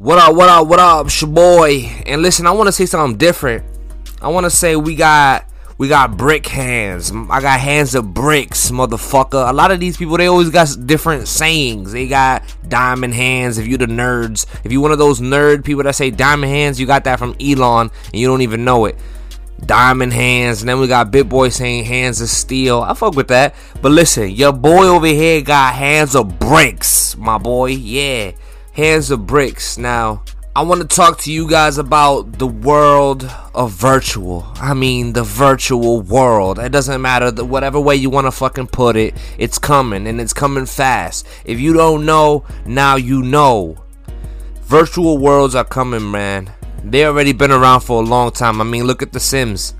What up, what up, what up, it's your boy. And listen, I want to say something different. I want to say we got we got brick hands. I got hands of bricks, motherfucker. A lot of these people, they always got different sayings. They got diamond hands. If you the nerds, if you one of those nerd people that say diamond hands, you got that from Elon, and you don't even know it. Diamond hands, and then we got Big Boy saying hands of steel. I fuck with that. But listen, your boy over here got hands of bricks, my boy. Yeah hands of bricks. Now, I want to talk to you guys about the world of virtual. I mean, the virtual world. It doesn't matter the, whatever way you want to fucking put it. It's coming and it's coming fast. If you don't know, now you know. Virtual worlds are coming, man. They already been around for a long time. I mean, look at the Sims.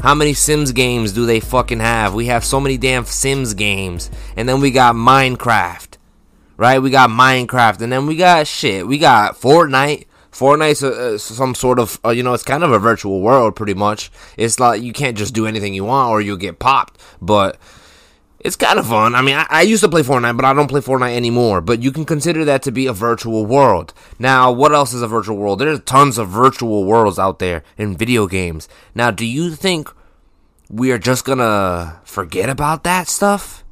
How many Sims games do they fucking have? We have so many damn Sims games. And then we got Minecraft right? We got Minecraft, and then we got shit. We got Fortnite. Fortnite's some sort of, uh, you know, it's kind of a virtual world, pretty much. It's like you can't just do anything you want or you'll get popped, but it's kind of fun. I mean, I, I, used to play Fortnite, but I don't play Fortnite anymore. But you can consider that to be a virtual world. Now, what else is a virtual world? There's tons of virtual worlds out there in video games. Now, do you think we are just gonna forget about that stuff?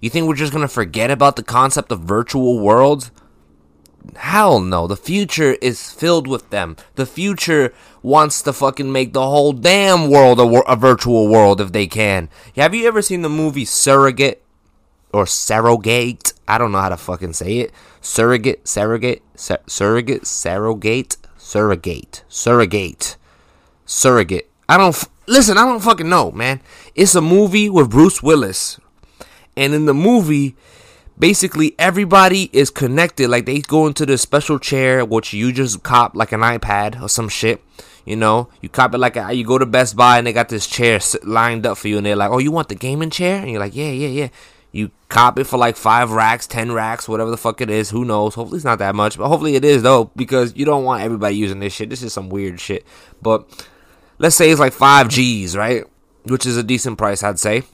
You think we're just gonna forget about the concept of virtual worlds? Hell no. The future is filled with them. The future wants to fucking make the whole damn world a, a virtual world if they can. Have you ever seen the movie Surrogate? Or Surrogate? I don't know how to fucking say it. Surrogate, surrogate, sur- surrogate, surrogate, surrogate, surrogate, surrogate. I don't f- listen. I don't fucking know, man. It's a movie with Bruce Willis, and in the movie, basically everybody is connected. Like they go into the special chair, which you just cop like an iPad or some shit. You know, you cop it like a, you go to Best Buy and they got this chair lined up for you, and they're like, "Oh, you want the gaming chair?" And you're like, "Yeah, yeah, yeah." You cop it for like five racks, ten racks, whatever the fuck it is. Who knows? Hopefully it's not that much, but hopefully it is though, because you don't want everybody using this shit. This is some weird shit. But let's say it's like five G's, right? Which is a decent price, I'd say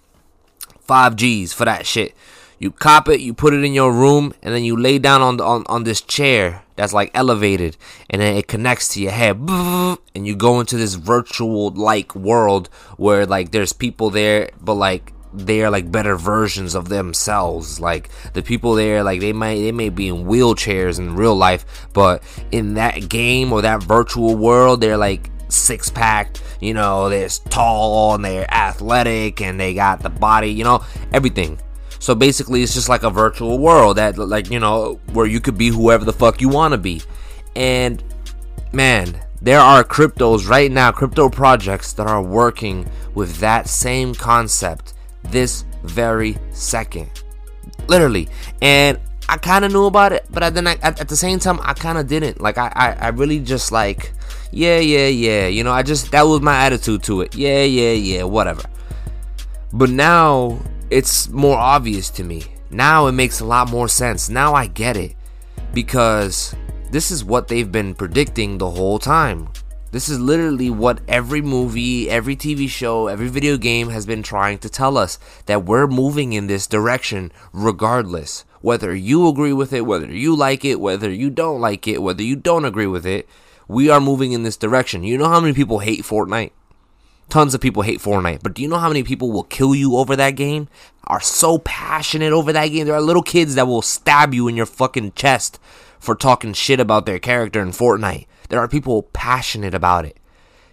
five G's for that shit. You cop it, you put it in your room, and then you lay down on on on this chair that's like elevated, and then it connects to your head, and you go into this virtual like world where like there's people there, but like they are like better versions of themselves. Like the people there, like they might they may be in wheelchairs in real life, but in that game or that virtual world, they're like six packed, you know, they're tall and they're athletic and they got the body, you know, everything. So basically, it's just like a virtual world that, like, you know, where you could be whoever the fuck you want to be. And man, there are cryptos right now, crypto projects that are working with that same concept this very second. Literally. And I kind of knew about it, but then I, at, at the same time, I kind of didn't. Like, I, I, I really just like yeah, yeah, yeah. You know, I just that was my attitude to it. Yeah, yeah, yeah, whatever. But now it's more obvious to me. Now it makes a lot more sense. Now I get it. Because this is what they've been predicting the whole time. This is literally what every movie, every TV show, every video game has been trying to tell us that we're moving in this direction regardless. Whether you agree with it, whether you like it, whether you don't like it, whether you don't agree with it, we are moving in this direction. You know how many people hate Fortnite? Tons of people hate Fortnite, but do you know how many people will kill you over that game? Are so passionate over that game. There are little kids that will stab you in your fucking chest for talking shit about their character in Fortnite. There are people passionate about it.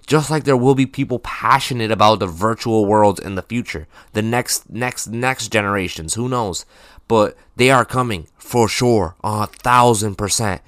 Just like there will be people passionate about the virtual worlds in the future. The next next next generations, who knows? But they are coming for sure, a thousand percent.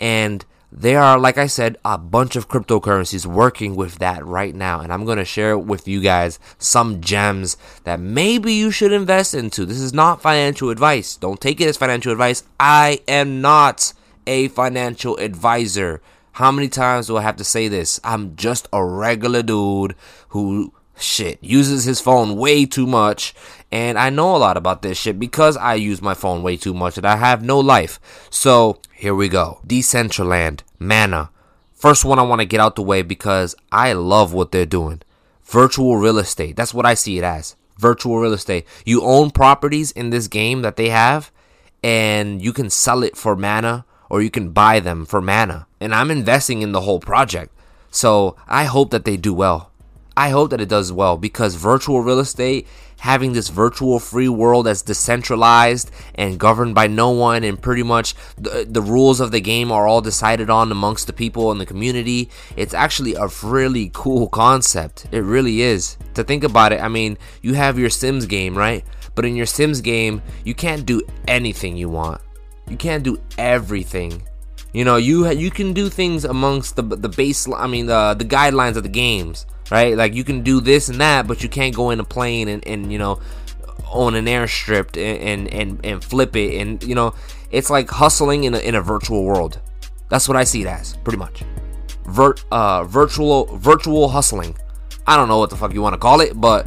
And there are, like I said, a bunch of cryptocurrencies working with that right now. And I'm going to share with you guys some gems that maybe you should invest into. This is not financial advice. Don't take it as financial advice. I am not a financial advisor. How many times do I have to say this? I'm just a regular dude who shit uses his phone way too much and I know a lot about this shit because I use my phone way too much and I have no life. So here we go. Decentraland, Mana. First one I want to get out the way because I love what they're doing. Virtual real estate. That's what I see it as. Virtual real estate. You own properties in this game that they have and you can sell it for mana or you can buy them for mana. And I'm investing in the whole project. So I hope that they do well. I hope that it does well because virtual real estate, having this virtual free world that's decentralized and governed by no one, and pretty much the, the rules of the game are all decided on amongst the people in the community, it's actually a really cool concept. It really is. To think about it, I mean, you have your Sims game, right? But in your Sims game, you can't do anything you want. You can't do everything. You know, you you can do things amongst the the base. I mean, the the guidelines of the games right? Like you can do this and that, but you can't go in a plane and, and you know on an airstrip and, and and and flip it and you know it's like hustling in a, in a virtual world. That's what I see it as, pretty much. Vert uh virtual virtual hustling. I don't know what the fuck you want to call it, but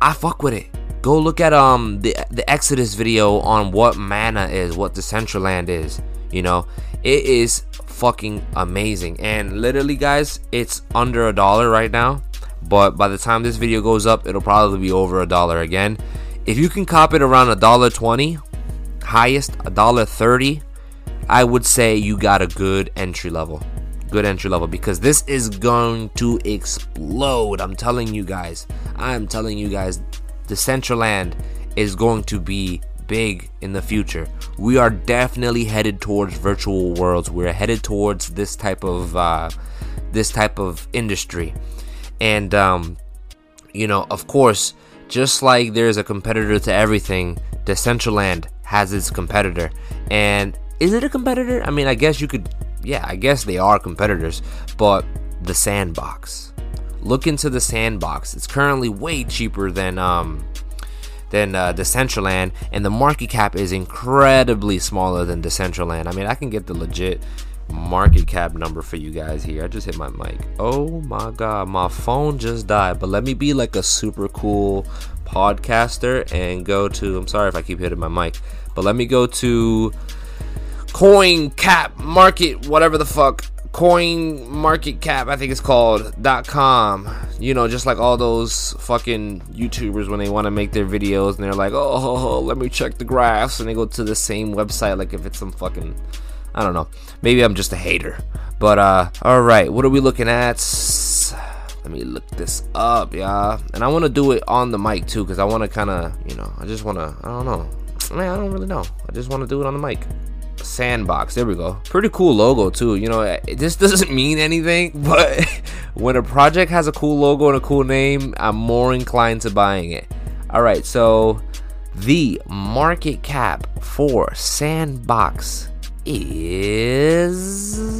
I fuck with it. Go look at um the the Exodus video on what mana is, what Decentraland is. You know, it is fucking amazing. And literally, guys, it's under a dollar right now. But by the time this video goes up, it'll probably be over a dollar again. If you can cop it around a dollar twenty, highest a dollar thirty, I would say you got a good entry level. Good entry level because this is going to explode. I'm telling you guys. I'm telling you guys, Decentraland is going to be big in the future. We are definitely headed towards virtual worlds. We're headed towards this type of uh, this type of industry, and um, you know, of course, just like there's a competitor to everything, Decentraland has its competitor. And is it a competitor? I mean, I guess you could. Yeah, I guess they are competitors, but the Sandbox. Look into the Sandbox. It's currently way cheaper than um, than uh, Decentraland, and the market cap is incredibly smaller than Decentraland. I mean, I can get the legit market cap number for you guys here. I just hit my mic. Oh my god, my phone just died. But let me be like a super cool podcaster and go to. I'm sorry if I keep hitting my mic, but let me go to Coin Cap Market, whatever the fuck coin market cap i think it's called com you know just like all those fucking youtubers when they want to make their videos and they're like oh let me check the graphs and they go to the same website like if it's some fucking i don't know. Maybe i'm just a hater. But uh all right. What are we looking at? Let me look this up yeah and i want to do it on the mic too because i want to kind of you know i just want to i don't know. Man i don't really know. I just want to do it on the mic. Sandbox. There we go. Pretty cool logo too. You know, this doesn't mean anything, but when a project has a cool logo and a cool name, I'm more inclined to buying it. All right, so the market cap for Sandbox is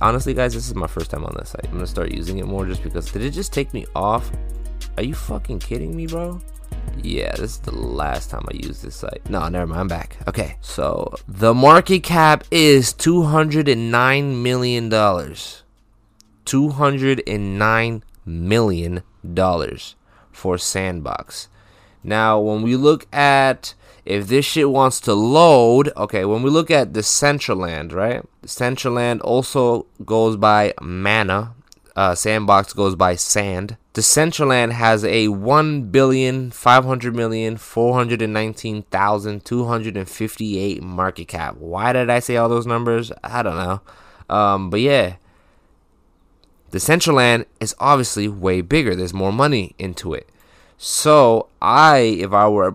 honestly, guys, this is my first time on this site. I'm gonna start using it more just because. Did it just take me off? Are you fucking kidding me, bro? Yeah, this is the last time I used this site. No, never mind. I'm back. Okay, so the market cap is $209 million. $209 million for Sandbox. Now, when we look at if this shit wants to load, okay, when we look at Decentraland, right? Decentraland also goes by mana. Uh, Sandbox goes by sand. Decentraland has a one billion five hundred million four hundred and nineteen thousand two hundred and fifty-eight market cap. Why did I say all those numbers? I don't know. Um, but yeah, Decentraland is obviously way bigger. There's more money into it. So I, if I were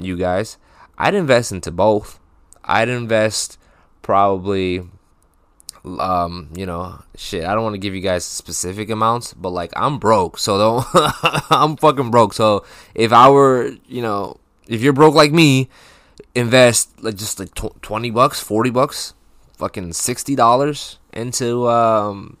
you guys, I'd invest into both. I'd invest probably um, you know, shit. I don't want to give you guys specific amounts, but like I'm broke, so don't. I'm fucking broke. So if I were, you know, if you're broke like me, invest like just like tw- twenty bucks, forty bucks, fucking sixty dollars into um.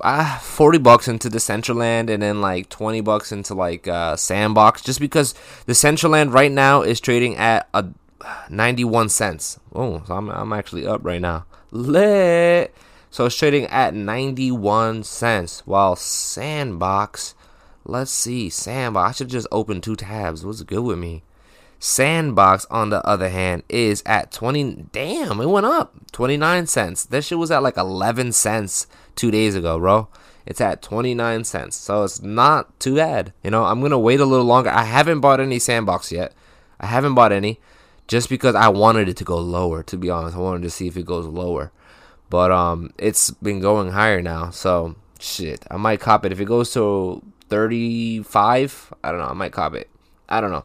Uh, 40 bucks into Decentraland and then like 20 bucks into like uh, Sandbox just because Decentraland right now is trading at a 91 cents. Oh, so I'm, I'm actually up right now lit. So it's trading at 91 cents. While Sandbox, let's see, Sandbox, I should just open two tabs. What's good with me? Sandbox, on the other hand, is at 20. Damn, it went up 29 cents. This shit was at like 11 cents two days ago, bro. It's at 29 cents. So it's not too bad. You know, I'm going to wait a little longer. I haven't bought any Sandbox yet. I haven't bought any just because I wanted it to go lower. To be honest, I wanted to see if it goes lower, but um, it's been going higher now. So shit, I might cop it if it goes to 35. I don't know. I might cop it. I don't know.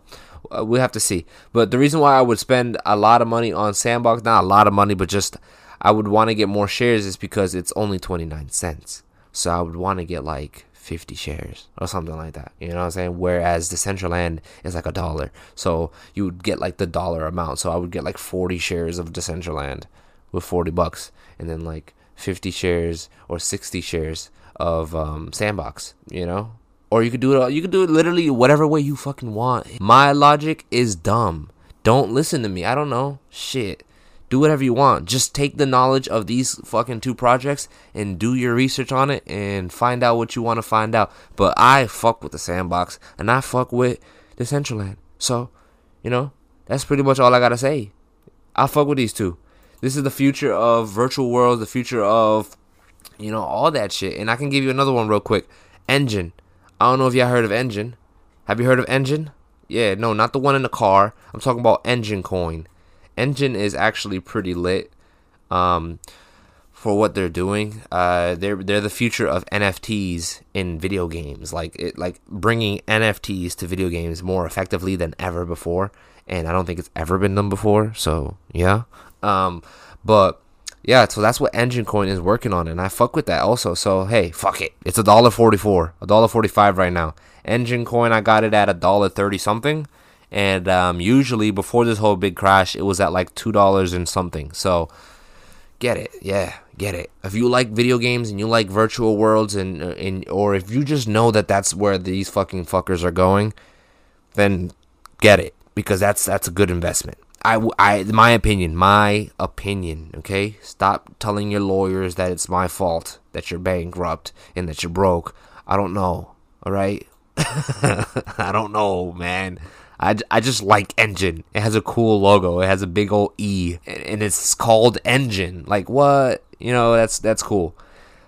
Uh, we have to see. But the reason why I would spend a lot of money on Sandbox, not a lot of money, but just I would want to get more shares is because it's only 29 cents. So I would want to get like 50 shares or something like that. You know what I'm saying? Whereas Decentraland is like a dollar. So you would get like the dollar amount. So I would get like 40 shares of Decentraland with 40 bucks and then like 50 shares or 60 shares of um, Sandbox, you know? Or you could do it you could do it literally whatever way you fucking want. My logic is dumb. Don't listen to me. I don't know. Shit do whatever you want. Just take the knowledge of these fucking two projects and do your research on it and find out what you want to find out. But I fuck with the sandbox and I fuck with Decentraland. So, you know, that's pretty much all I gotta say. I fuck with these two. This is the future of virtual worlds, the future of, you know, all that shit. And I can give you another one real quick. Enjin. I don't know if y'all heard of Enjin. Have you heard of Enjin? Yeah, no, not the one in the car. I'm talking about Enjin Coin. Enjin is actually pretty lit um, for what they're doing. Uh, they're they're the future of NFTs in video games, like it like bringing NFTs to video games more effectively than ever before. And I don't think it's ever been done before. So yeah, um, but yeah, so that's what Enjin Coin is working on, and I fuck with that also. So hey, fuck it, it's a dollar forty four, a dollar forty five right now. Enjin Coin, I got it at a dollar thirty something and um, usually before this whole big crash, it was at like two dollars and something. So get it, yeah, get it. If you like video games and you like virtual worlds, and uh, and or if you just know that that's where these fucking fuckers are going, then get it because that's that's a good investment. I, I, my opinion, my opinion. Okay, stop telling your lawyers that it's my fault that you're bankrupt and that you're broke. I don't know. All right, I don't know, man. I, I just like Enjin. It has a cool logo. It has a big old E, and it's called Enjin. Like what? You know, that's that's cool.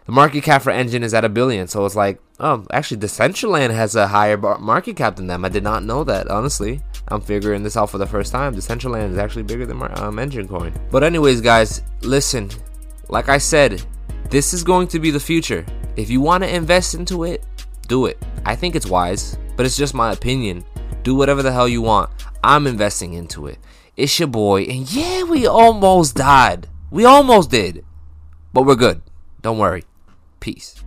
The market cap for Enjin is at a billion, so it's like, oh, actually, Decentraland has a higher market cap than them. I did not know that, honestly. I'm figuring this out for the first time. Decentraland is actually bigger than um, Enjin Coin. But anyways, guys, listen. Like I said, this is going to be the future. If you want to invest into it, do it. I think it's wise, but it's just my opinion. Do whatever the hell you want. I'm investing into it. It's your boy. And yeah, we almost died. We almost did. But we're good. Don't worry. Peace.